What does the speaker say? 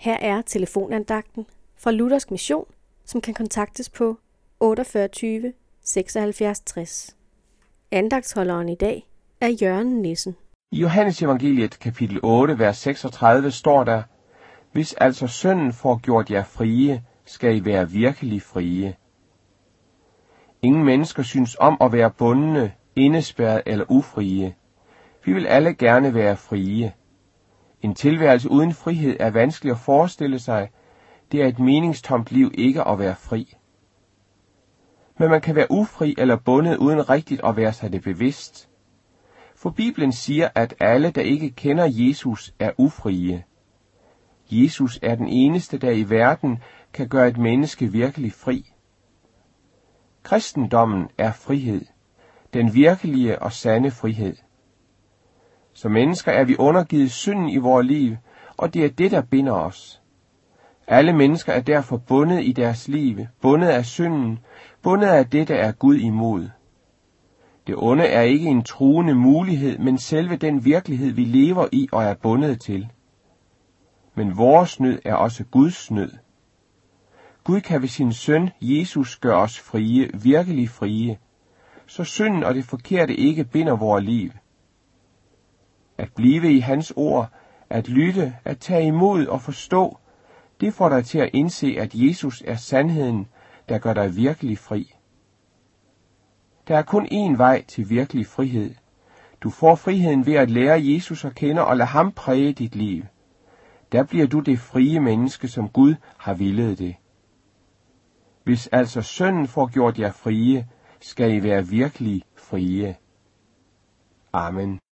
Her er telefonandagten fra Luthersk Mission, som kan kontaktes på 48 76 60. Andagtsholderen i dag er Jørgen Nissen. I Johannes evangeliet kapitel 8, vers 36 står der, Hvis altså sønnen får gjort jer frie, skal I være virkelig frie. Ingen mennesker synes om at være bundne, indespærret eller ufrie. Vi vil alle gerne være frie. En tilværelse uden frihed er vanskelig at forestille sig. Det er et meningstomt liv ikke at være fri. Men man kan være ufri eller bundet uden rigtigt at være sig det bevidst. For Bibelen siger, at alle, der ikke kender Jesus, er ufrie. Jesus er den eneste, der i verden kan gøre et menneske virkelig fri. Kristendommen er frihed. Den virkelige og sande frihed. Som mennesker er vi undergivet synden i vores liv, og det er det, der binder os. Alle mennesker er derfor bundet i deres liv, bundet af synden, bundet af det, der er Gud imod. Det onde er ikke en truende mulighed, men selve den virkelighed, vi lever i og er bundet til. Men vores nød er også Guds nød. Gud kan ved sin søn Jesus gøre os frie, virkelig frie, så synden og det forkerte ikke binder vores liv. At blive i hans ord, at lytte, at tage imod og forstå, det får dig til at indse, at Jesus er sandheden, der gør dig virkelig fri. Der er kun én vej til virkelig frihed. Du får friheden ved at lære Jesus at kende og lade ham præge dit liv. Der bliver du det frie menneske, som Gud har villet det. Hvis altså sønnen får gjort jer frie, skal I være virkelig frie. Amen.